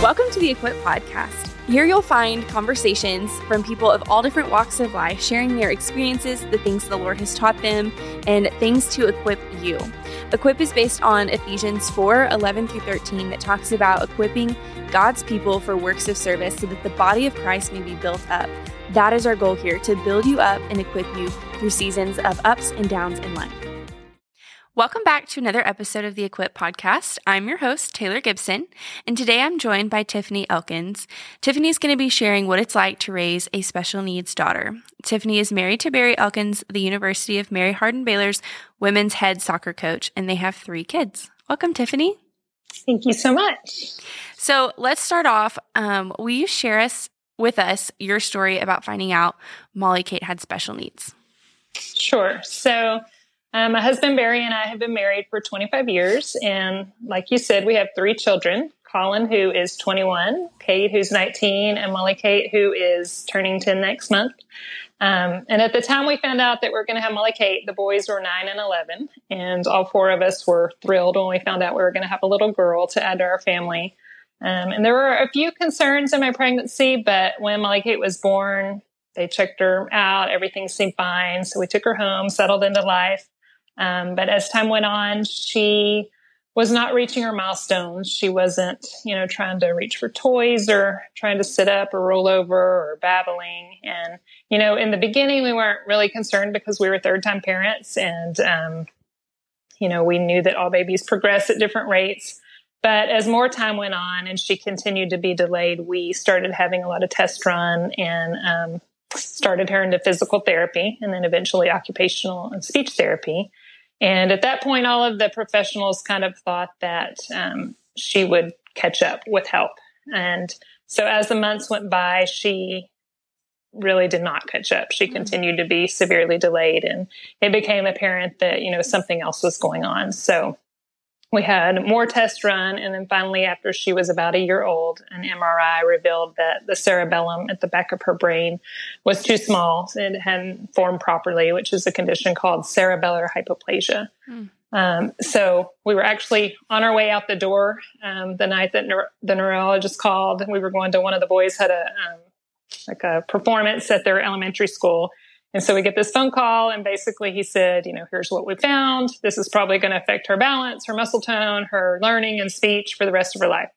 Welcome to the Equip Podcast. Here you'll find conversations from people of all different walks of life sharing their experiences, the things the Lord has taught them, and things to equip you. Equip is based on Ephesians 4 11 through 13, that talks about equipping God's people for works of service so that the body of Christ may be built up. That is our goal here to build you up and equip you through seasons of ups and downs in life. Welcome back to another episode of the Equip Podcast. I'm your host, Taylor Gibson, and today I'm joined by Tiffany Elkins. Tiffany is going to be sharing what it's like to raise a special needs daughter. Tiffany is married to Barry Elkins, the University of Mary Hardin Baylor's women's head soccer coach, and they have three kids. Welcome, Tiffany. Thank you so much. So let's start off. Um, will you share us with us your story about finding out Molly Kate had special needs? Sure. So um, my husband Barry and I have been married for 25 years, and like you said, we have three children: Colin, who is 21, Kate, who's 19, and Molly Kate, who is turning 10 next month. Um, and at the time we found out that we are going to have Molly Kate, the boys were nine and 11, and all four of us were thrilled when we found out we were going to have a little girl to add to our family. Um, and there were a few concerns in my pregnancy, but when Molly Kate was born, they checked her out. Everything seemed fine. So we took her home, settled into life. Um, but as time went on, she was not reaching her milestones. She wasn't, you know, trying to reach for toys or trying to sit up or roll over or babbling. And, you know, in the beginning, we weren't really concerned because we were third time parents and, um, you know, we knew that all babies progress at different rates. But as more time went on and she continued to be delayed, we started having a lot of test run and um, started her into physical therapy and then eventually occupational and speech therapy. And at that point, all of the professionals kind of thought that um, she would catch up with help. And so as the months went by, she really did not catch up. She mm-hmm. continued to be severely delayed, and it became apparent that, you know, something else was going on. So we had more tests run, and then finally, after she was about a year old, an MRI revealed that the cerebellum at the back of her brain was too small. It hadn't formed properly, which is a condition called cerebellar hypoplasia. Mm. Um, so we were actually on our way out the door um, the night that neuro- the neurologist called. We were going to one of the boys had a um, like a performance at their elementary school, and so we get this phone call, and basically he said, you know, here's what we found. This is probably going to affect her balance, her muscle tone, her learning and speech for the rest of her life.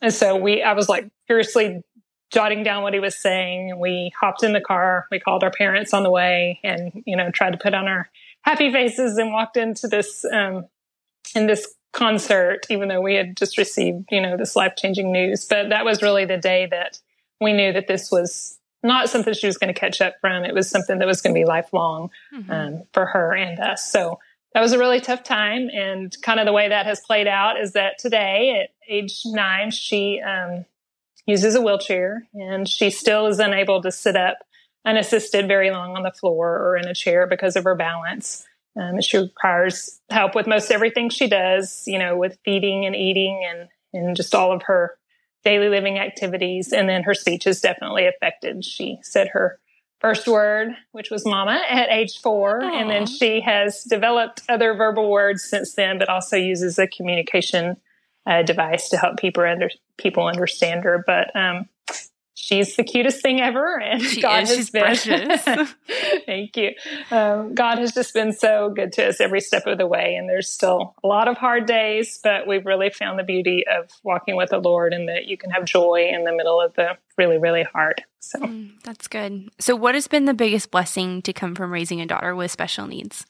And so we, I was like furiously jotting down what he was saying. We hopped in the car. We called our parents on the way, and you know, tried to put on our happy faces and walked into this um, in this concert, even though we had just received you know this life changing news. But that was really the day that we knew that this was not something she was going to catch up from. It was something that was going to be lifelong mm-hmm. um, for her and us. So that was a really tough time. And kind of the way that has played out is that today, at age nine, she um, uses a wheelchair and she still is unable to sit up unassisted very long on the floor or in a chair because of her balance. Um, she requires help with most everything she does, you know, with feeding and eating and, and just all of her daily living activities. And then her speech is definitely affected. She said her first word, which was mama at age four. Aww. And then she has developed other verbal words since then, but also uses a communication uh, device to help people under people understand her. But um, she's the cutest thing ever, and she God is, has she's been. Precious. thank you. Um, God has just been so good to us every step of the way, and there's still a lot of hard days, but we've really found the beauty of walking with the Lord, and that you can have joy in the middle of the really, really hard. So mm, that's good. So, what has been the biggest blessing to come from raising a daughter with special needs?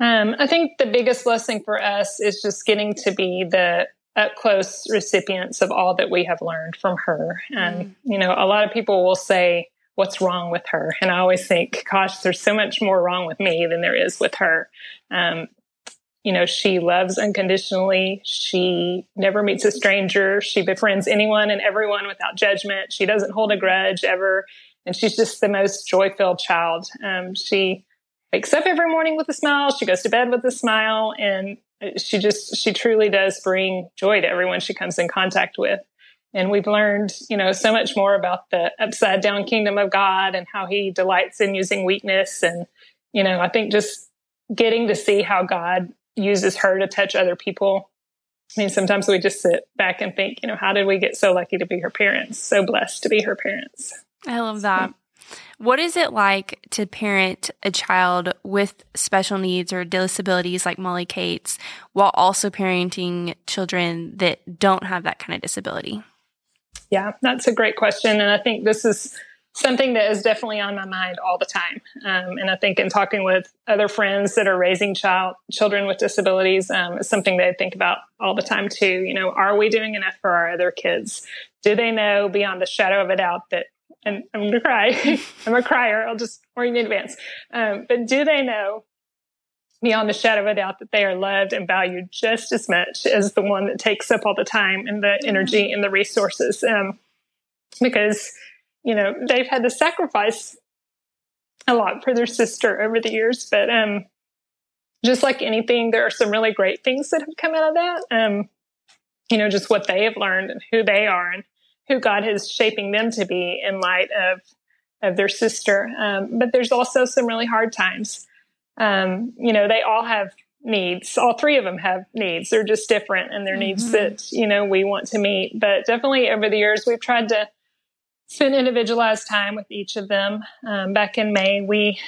Um, I think the biggest blessing for us is just getting to be the up close recipients of all that we have learned from her. And, mm. you know, a lot of people will say, What's wrong with her? And I always think, Gosh, there's so much more wrong with me than there is with her. Um, you know, she loves unconditionally. She never meets a stranger. She befriends anyone and everyone without judgment. She doesn't hold a grudge ever. And she's just the most joy filled child. Um, she wakes up every morning with a smile. She goes to bed with a smile. And she just she truly does bring joy to everyone she comes in contact with and we've learned you know so much more about the upside down kingdom of god and how he delights in using weakness and you know i think just getting to see how god uses her to touch other people I mean, sometimes we just sit back and think, you know, how did we get so lucky to be her parents, so blessed to be her parents? I love that. What is it like to parent a child with special needs or disabilities like Molly Kate's while also parenting children that don't have that kind of disability? Yeah, that's a great question. And I think this is something that is definitely on my mind all the time. Um, and I think in talking with other friends that are raising child children with disabilities, um, it's something they think about all the time too. You know, are we doing enough for our other kids? Do they know beyond the shadow of a doubt that and I'm going to cry. I'm a crier. I'll just warn you in advance. Um, but do they know beyond the shadow of a doubt that they are loved and valued just as much as the one that takes up all the time and the energy and the resources? Um, because, you know, they've had to sacrifice a lot for their sister over the years, but, um, just like anything, there are some really great things that have come out of that. Um, you know, just what they have learned and who they are and who God is shaping them to be in light of of their sister. Um, but there's also some really hard times. Um, you know, they all have needs. All three of them have needs. They're just different and their mm-hmm. needs that, you know, we want to meet. But definitely over the years, we've tried to spend individualized time with each of them. Um, back in May, we,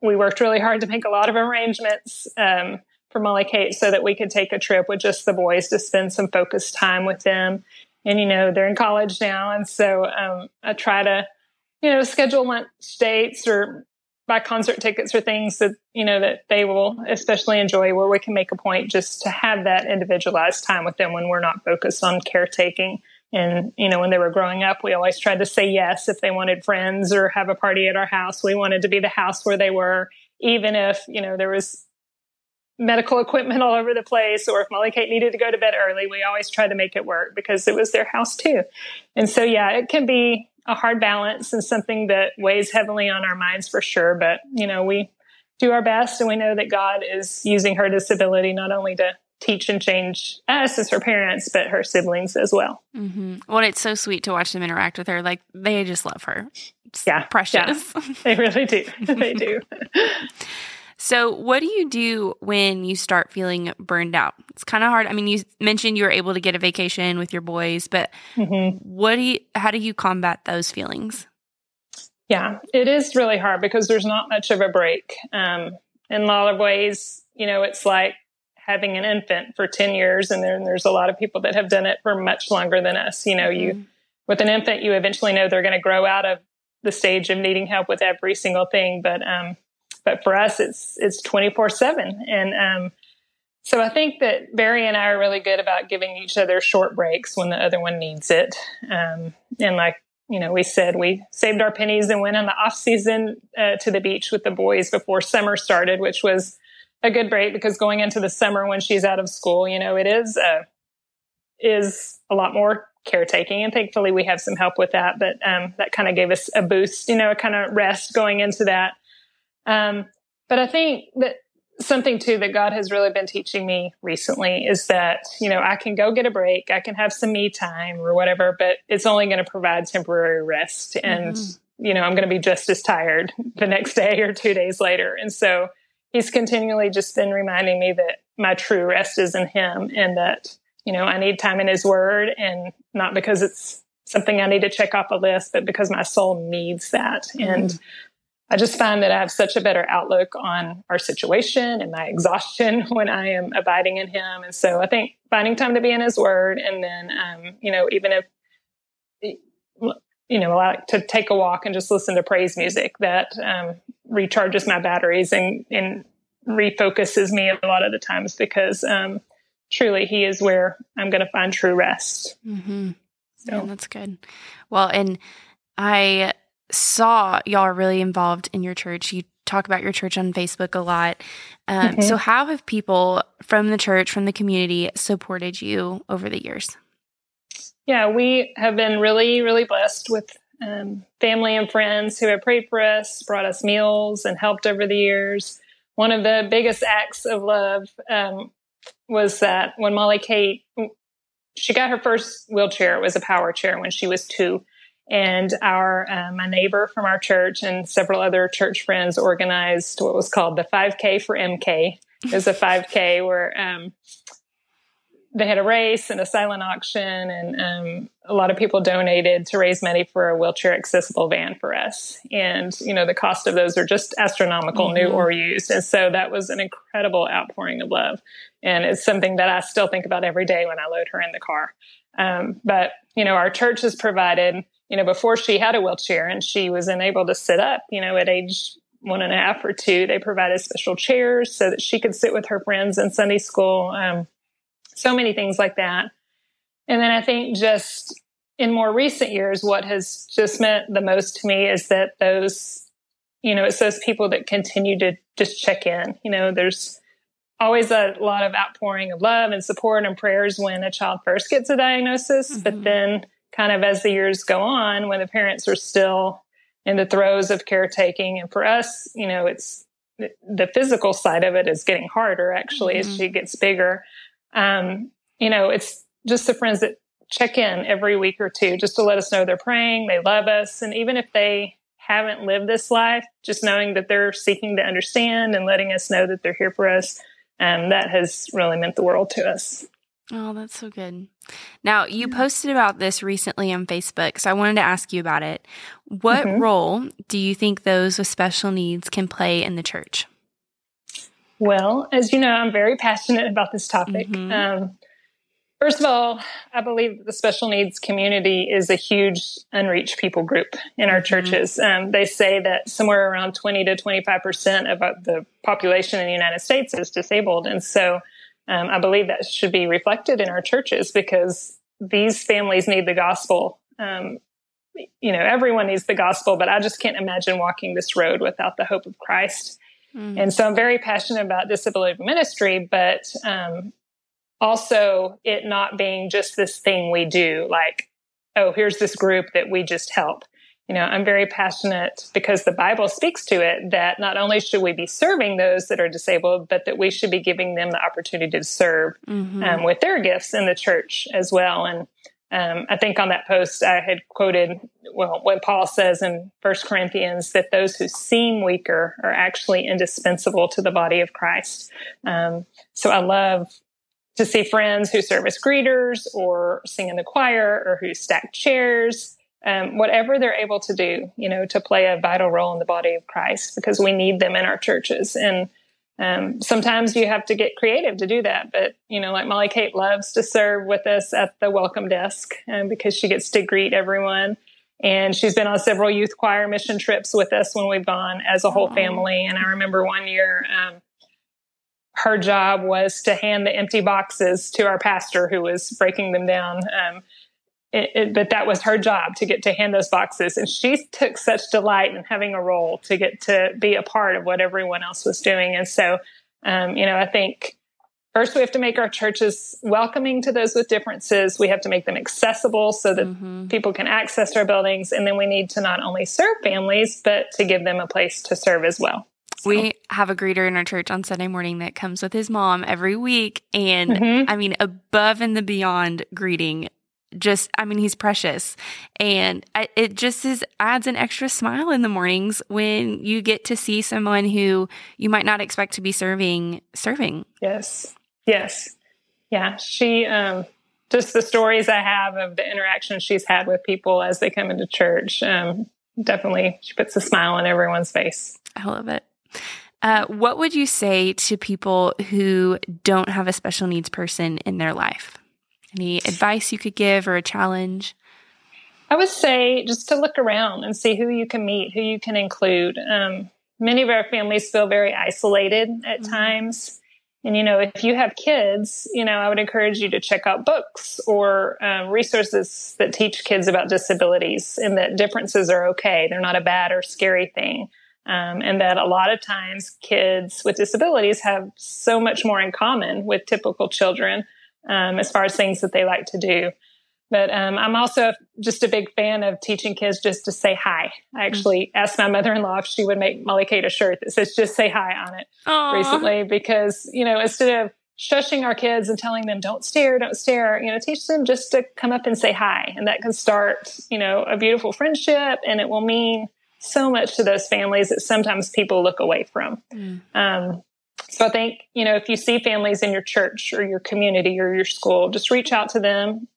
we worked really hard to make a lot of arrangements, um, for Molly Kate so that we could take a trip with just the boys to spend some focused time with them and you know they're in college now, and so um, I try to you know schedule lunch dates or buy concert tickets or things that you know that they will especially enjoy, where we can make a point just to have that individualized time with them when we're not focused on caretaking. And, you know, when they were growing up, we always tried to say yes if they wanted friends or have a party at our house. We wanted to be the house where they were, even if, you know, there was medical equipment all over the place, or if Molly Kate needed to go to bed early, we always tried to make it work because it was their house too. And so, yeah, it can be a hard balance and something that weighs heavily on our minds for sure. But, you know, we do our best and we know that God is using her disability not only to teach and change us as her parents, but her siblings as well. Mm-hmm. Well, it's so sweet to watch them interact with her. Like they just love her. It's yeah. Precious. Yeah, they really do. they do. So, what do you do when you start feeling burned out? It's kind of hard. I mean, you mentioned you were able to get a vacation with your boys, but mm-hmm. what do you how do you combat those feelings? Yeah, it is really hard because there's not much of a break. Um, in a lot of ways, you know, it's like having an infant for 10 years and then there's a lot of people that have done it for much longer than us. You know, mm-hmm. you with an infant, you eventually know they're going to grow out of the stage of needing help with every single thing, but um, but for us, it's it's twenty four seven, and um, so I think that Barry and I are really good about giving each other short breaks when the other one needs it. Um, and like you know, we said we saved our pennies and went on the off season uh, to the beach with the boys before summer started, which was a good break because going into the summer when she's out of school, you know, it is uh, is a lot more caretaking, and thankfully we have some help with that. But um, that kind of gave us a boost, you know, a kind of rest going into that. Um, but I think that something too that God has really been teaching me recently is that, you know, I can go get a break, I can have some me time or whatever, but it's only going to provide temporary rest. And, mm-hmm. you know, I'm going to be just as tired the next day or two days later. And so he's continually just been reminding me that my true rest is in him and that, you know, I need time in his word and not because it's something I need to check off a list, but because my soul needs that. Mm-hmm. And I just find that I have such a better outlook on our situation and my exhaustion when I am abiding in Him. And so I think finding time to be in His Word, and then, um, you know, even if, you know, like to take a walk and just listen to praise music that um, recharges my batteries and, and refocuses me a lot of the times because um, truly He is where I'm going to find true rest. Mm-hmm. So. Yeah, that's good. Well, and I saw y'all are really involved in your church. You talk about your church on Facebook a lot. Um. So, how have people from the church, from the community, supported you over the years? Yeah, we have been really, really blessed with um, family and friends who have prayed for us, brought us meals, and helped over the years. One of the biggest acts of love um, was that when Molly Kate she got her first wheelchair, it was a power chair when she was two and our uh, my neighbor from our church and several other church friends organized what was called the 5K for MK. It was a 5K where um, they had a race and a silent auction, and um, a lot of people donated to raise money for a wheelchair accessible van for us. And you know, the cost of those are just astronomical, mm-hmm. new or used. And so that was an incredible outpouring of love, and it's something that I still think about every day when I load her in the car. Um, but you know, our church has provided. You know, before she had a wheelchair and she was unable to sit up, you know, at age one and a half or two, they provided special chairs so that she could sit with her friends in Sunday school. Um, so many things like that. And then I think just in more recent years, what has just meant the most to me is that those, you know, it's those people that continue to just check in. You know, there's always a lot of outpouring of love and support and prayers when a child first gets a diagnosis. Mm-hmm. But then, kind of as the years go on, when the parents are still in the throes of caretaking, and for us, you know, it's the physical side of it is getting harder actually mm-hmm. as she gets bigger. Um, you know, it's just the friends that check in every week or two just to let us know they're praying, they love us. And even if they haven't lived this life, just knowing that they're seeking to understand and letting us know that they're here for us, um, that has really meant the world to us. Oh, that's so good. Now, you posted about this recently on Facebook, so I wanted to ask you about it. What mm-hmm. role do you think those with special needs can play in the church? Well, as you know, I'm very passionate about this topic. Mm-hmm. Um, first of all, I believe that the special needs community is a huge unreached people group in our mm-hmm. churches. Um, they say that somewhere around 20 to 25% of uh, the population in the United States is disabled. And so um, I believe that should be reflected in our churches because these families need the gospel. Um, you know, everyone needs the gospel, but I just can't imagine walking this road without the hope of Christ. Mm. And so I'm very passionate about disability ministry, but um, also it not being just this thing we do, like, oh, here's this group that we just help. You know, I'm very passionate because the Bible speaks to it that not only should we be serving those that are disabled, but that we should be giving them the opportunity to serve mm-hmm. um, with their gifts in the church as well. And um, I think on that post I had quoted well what Paul says in First Corinthians that those who seem weaker are actually indispensable to the body of Christ. Um, so I love to see friends who serve as greeters or sing in the choir or who stack chairs. Um, whatever they're able to do, you know, to play a vital role in the body of Christ, because we need them in our churches. And um, sometimes you have to get creative to do that. But, you know, like Molly Kate loves to serve with us at the welcome desk um, because she gets to greet everyone. And she's been on several youth choir mission trips with us when we've gone as a whole family. And I remember one year, um, her job was to hand the empty boxes to our pastor who was breaking them down. Um, it, it, but that was her job to get to hand those boxes. And she took such delight in having a role to get to be a part of what everyone else was doing. And so, um, you know, I think first we have to make our churches welcoming to those with differences. We have to make them accessible so that mm-hmm. people can access our buildings. And then we need to not only serve families, but to give them a place to serve as well. We have a greeter in our church on Sunday morning that comes with his mom every week. And mm-hmm. I mean, above and the beyond greeting just i mean he's precious. And it just is adds an extra smile in the mornings when you get to see someone who you might not expect to be serving serving. Yes. Yes. Yeah. She um just the stories i have of the interactions she's had with people as they come into church um definitely she puts a smile on everyone's face. I love it. Uh, what would you say to people who don't have a special needs person in their life any advice you could give or a challenge? I would say just to look around and see who you can meet, who you can include. Um, many of our families feel very isolated at mm-hmm. times. And, you know, if you have kids, you know, I would encourage you to check out books or um, resources that teach kids about disabilities and that differences are okay. They're not a bad or scary thing. Um, and that a lot of times kids with disabilities have so much more in common with typical children um, as far as things that they like to do. But um, I'm also just a big fan of teaching kids just to say hi. I actually mm-hmm. asked my mother-in-law if she would make Molly Kate a shirt that says "Just say hi" on it Aww. recently, because you know instead of shushing our kids and telling them don't stare, don't stare, you know, teach them just to come up and say hi, and that can start you know a beautiful friendship, and it will mean so much to those families that sometimes people look away from. Mm. Um, so I think, you know, if you see families in your church or your community or your school, just reach out to them.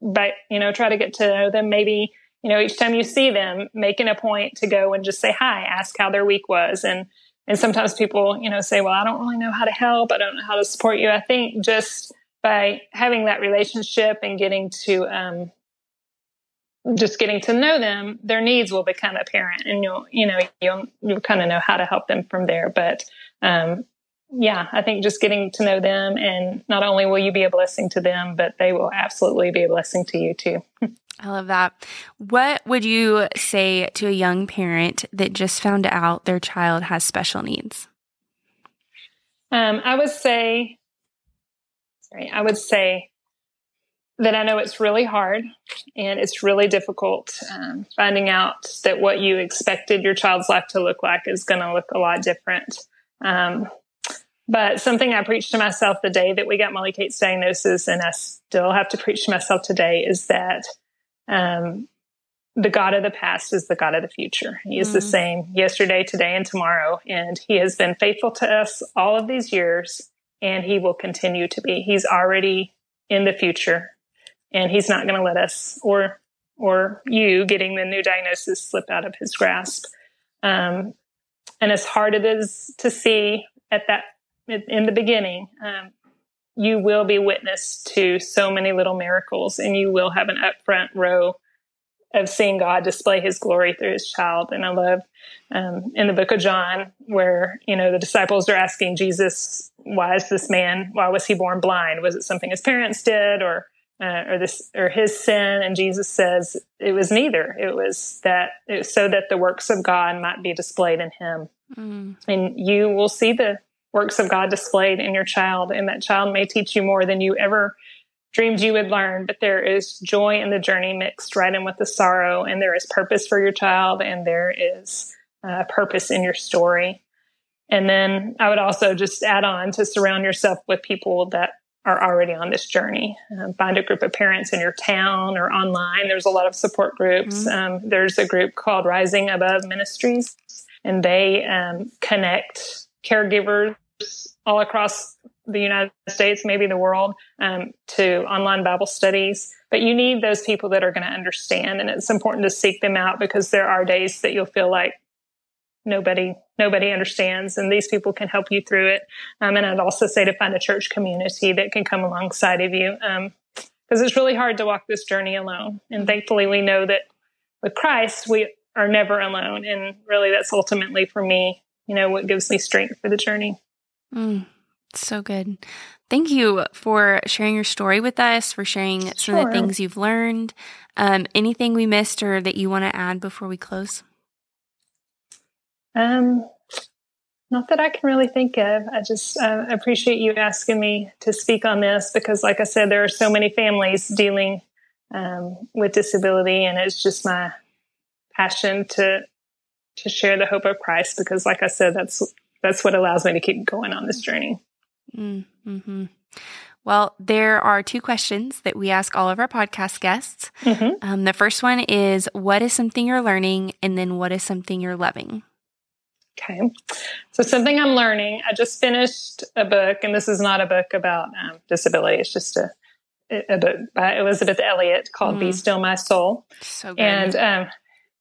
But, you know, try to get to know them. Maybe, you know, each time you see them, making a point to go and just say hi, ask how their week was. And, and sometimes people, you know, say, well, I don't really know how to help. I don't know how to support you. I think just by having that relationship and getting to, um, just getting to know them, their needs will become apparent and you'll, you know, you'll, you'll kind of know how to help them from there. But, um, yeah, I think just getting to know them and not only will you be a blessing to them, but they will absolutely be a blessing to you too. I love that. What would you say to a young parent that just found out their child has special needs? Um, I would say, sorry, I would say that I know it's really hard and it's really difficult um, finding out that what you expected your child's life to look like is going to look a lot different. Um, but something I preached to myself the day that we got Molly Kate's diagnosis, and I still have to preach to myself today, is that um, the God of the past is the God of the future. He is mm. the same yesterday, today, and tomorrow. And He has been faithful to us all of these years, and He will continue to be. He's already in the future, and He's not going to let us or or you getting the new diagnosis slip out of His grasp. Um, and as hard it is to see at that in the beginning, um, you will be witness to so many little miracles and you will have an upfront row of seeing God display his glory through his child. And I love um, in the book of John where, you know, the disciples are asking Jesus, why is this man, why was he born blind? Was it something his parents did or, uh, or this, or his sin? And Jesus says it was neither. It was that, it was so that the works of God might be displayed in him. Mm. And you will see the works of God displayed in your child. And that child may teach you more than you ever dreamed you would learn, but there is joy in the journey mixed right in with the sorrow. And there is purpose for your child, and there is uh, purpose in your story. And then I would also just add on to surround yourself with people that are already on this journey. Um, find a group of parents in your town or online. There's a lot of support groups. Mm-hmm. Um, there's a group called Rising Above Ministries, and they um, connect caregivers all across the United States, maybe the world, um, to online Bible studies. But you need those people that are going to understand, and it's important to seek them out because there are days that you'll feel like nobody nobody understands, and these people can help you through it. Um, and I'd also say to find a church community that can come alongside of you because um, it's really hard to walk this journey alone. And thankfully, we know that with Christ, we are never alone, and really, that's ultimately for me you know, what gives me strength for the journey. Mm, so good. Thank you for sharing your story with us, for sharing some of the things you've learned. Um, anything we missed or that you want to add before we close? Um, not that I can really think of. I just uh, appreciate you asking me to speak on this because, like I said, there are so many families dealing um, with disability, and it's just my passion to to share the hope of Christ because, like I said, that's that's what allows me to keep going on this journey. Mm-hmm. Well, there are two questions that we ask all of our podcast guests. Mm-hmm. Um, the first one is What is something you're learning? And then what is something you're loving? Okay. So, something I'm learning, I just finished a book, and this is not a book about um, disability, it's just a, a book by Elisabeth Elliot called mm. Be Still My Soul. So good. And um,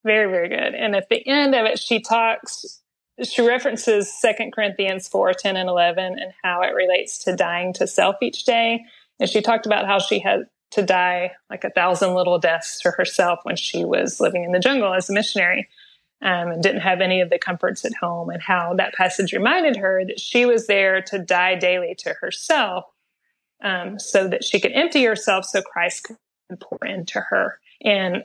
very, very good. And at the end of it, she talks, she references Second Corinthians 4, 10 and 11 and how it relates to dying to self each day. And she talked about how she had to die like a thousand little deaths to herself when she was living in the jungle as a missionary um, and didn't have any of the comforts at home, and how that passage reminded her that she was there to die daily to herself um, so that she could empty herself so Christ could pour into her. And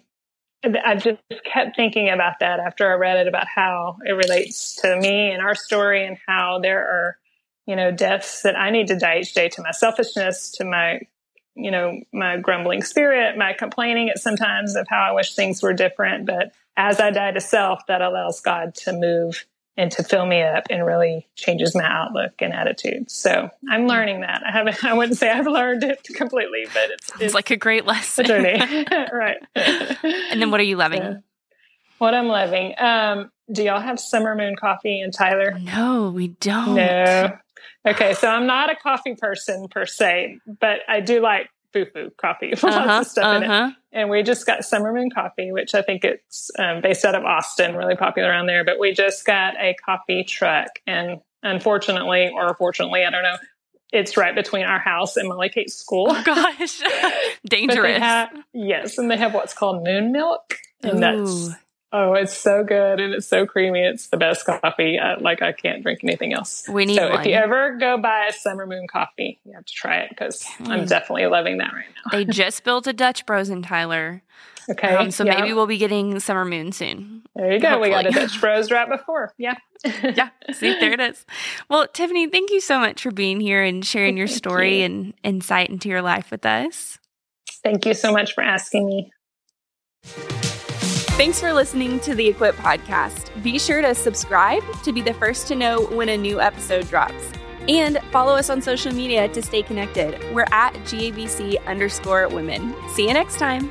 I just kept thinking about that after I read it about how it relates to me and our story and how there are, you know, deaths that I need to die each day to my selfishness, to my, you know, my grumbling spirit, my complaining at sometimes of how I wish things were different. But as I die to self, that allows God to move and to fill me up and really changes my outlook and attitude. So I'm learning that. I haven't, I wouldn't say I've learned it completely, but it's, it's like a great lesson. journey. right. and then what are you loving? Yeah. What I'm loving. Um, do y'all have summer moon coffee in Tyler? No, we don't. No. Okay, so I'm not a coffee person per se, but I do like foo-foo coffee. Lots uh-huh, of stuff uh-huh. in it. And we just got Summer Moon Coffee, which I think it's um, based out of Austin, really popular around there. But we just got a coffee truck, and unfortunately, or fortunately, I don't know, it's right between our house and Molly Kate's school. Oh gosh, dangerous. Have, yes, and they have what's called moon milk, and Ooh. that's Oh, it's so good and it's so creamy. It's the best coffee. Uh, like I can't drink anything else. We need so one. if you ever go buy a Summer Moon coffee, you have to try it because mm. I'm definitely loving that right now. they just built a Dutch Bros in Tyler. Okay. Um, so maybe we'll be getting Summer Moon soon. There you go. Hopefully. We got a Dutch Bros right before. Yeah. yeah. See, there it is. Well, Tiffany, thank you so much for being here and sharing your story you. and insight into your life with us. Thank you so much for asking me. Thanks for listening to the Equip Podcast. Be sure to subscribe to be the first to know when a new episode drops. And follow us on social media to stay connected. We're at GABC underscore women. See you next time.